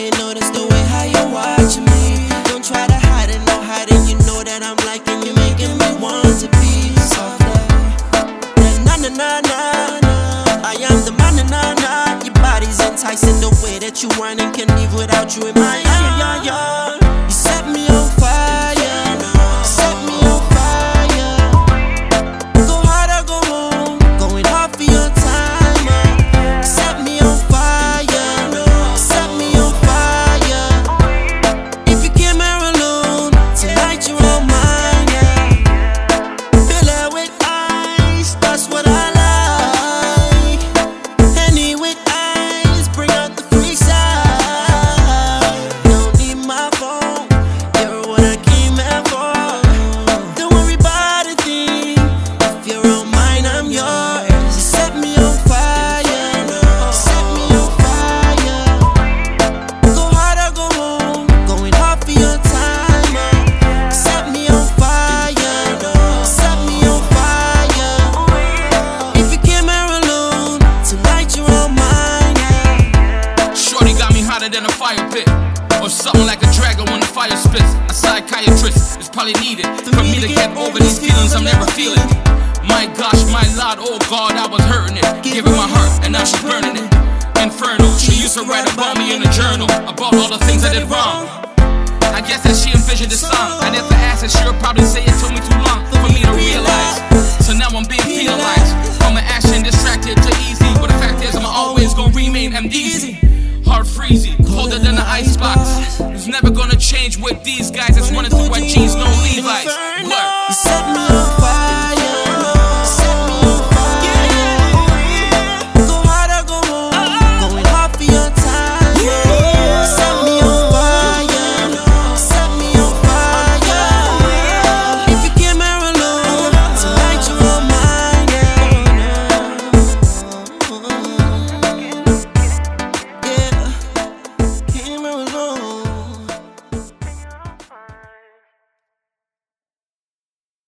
you notice the way how you watch me. Don't try to hide it, no hiding. You know that I'm liking you, making me want to be softer. Na na na na, I am the man na na. Your body's enticing the way that you whining. Can't leave without you in my arms. Something like a dragon when the fire spits. A psychiatrist is probably needed for me to get over these feelings I'm never feeling. My gosh, my lord, oh God, I was hurting it. Giving my heart, and now she's burning it. Inferno, she used to write about me in a journal. About all the things I did wrong. I guess that she envisioned this song. And if I asked her, she would probably say it took me too long for me to realize. So now I'm being penalized. From an action distracted to easy. But the fact is, I'm always gonna remain MDZ. Heart freezy, colder than an icebox. It's never gonna change with these guys. That's running through my jeans, no Levi's. Look.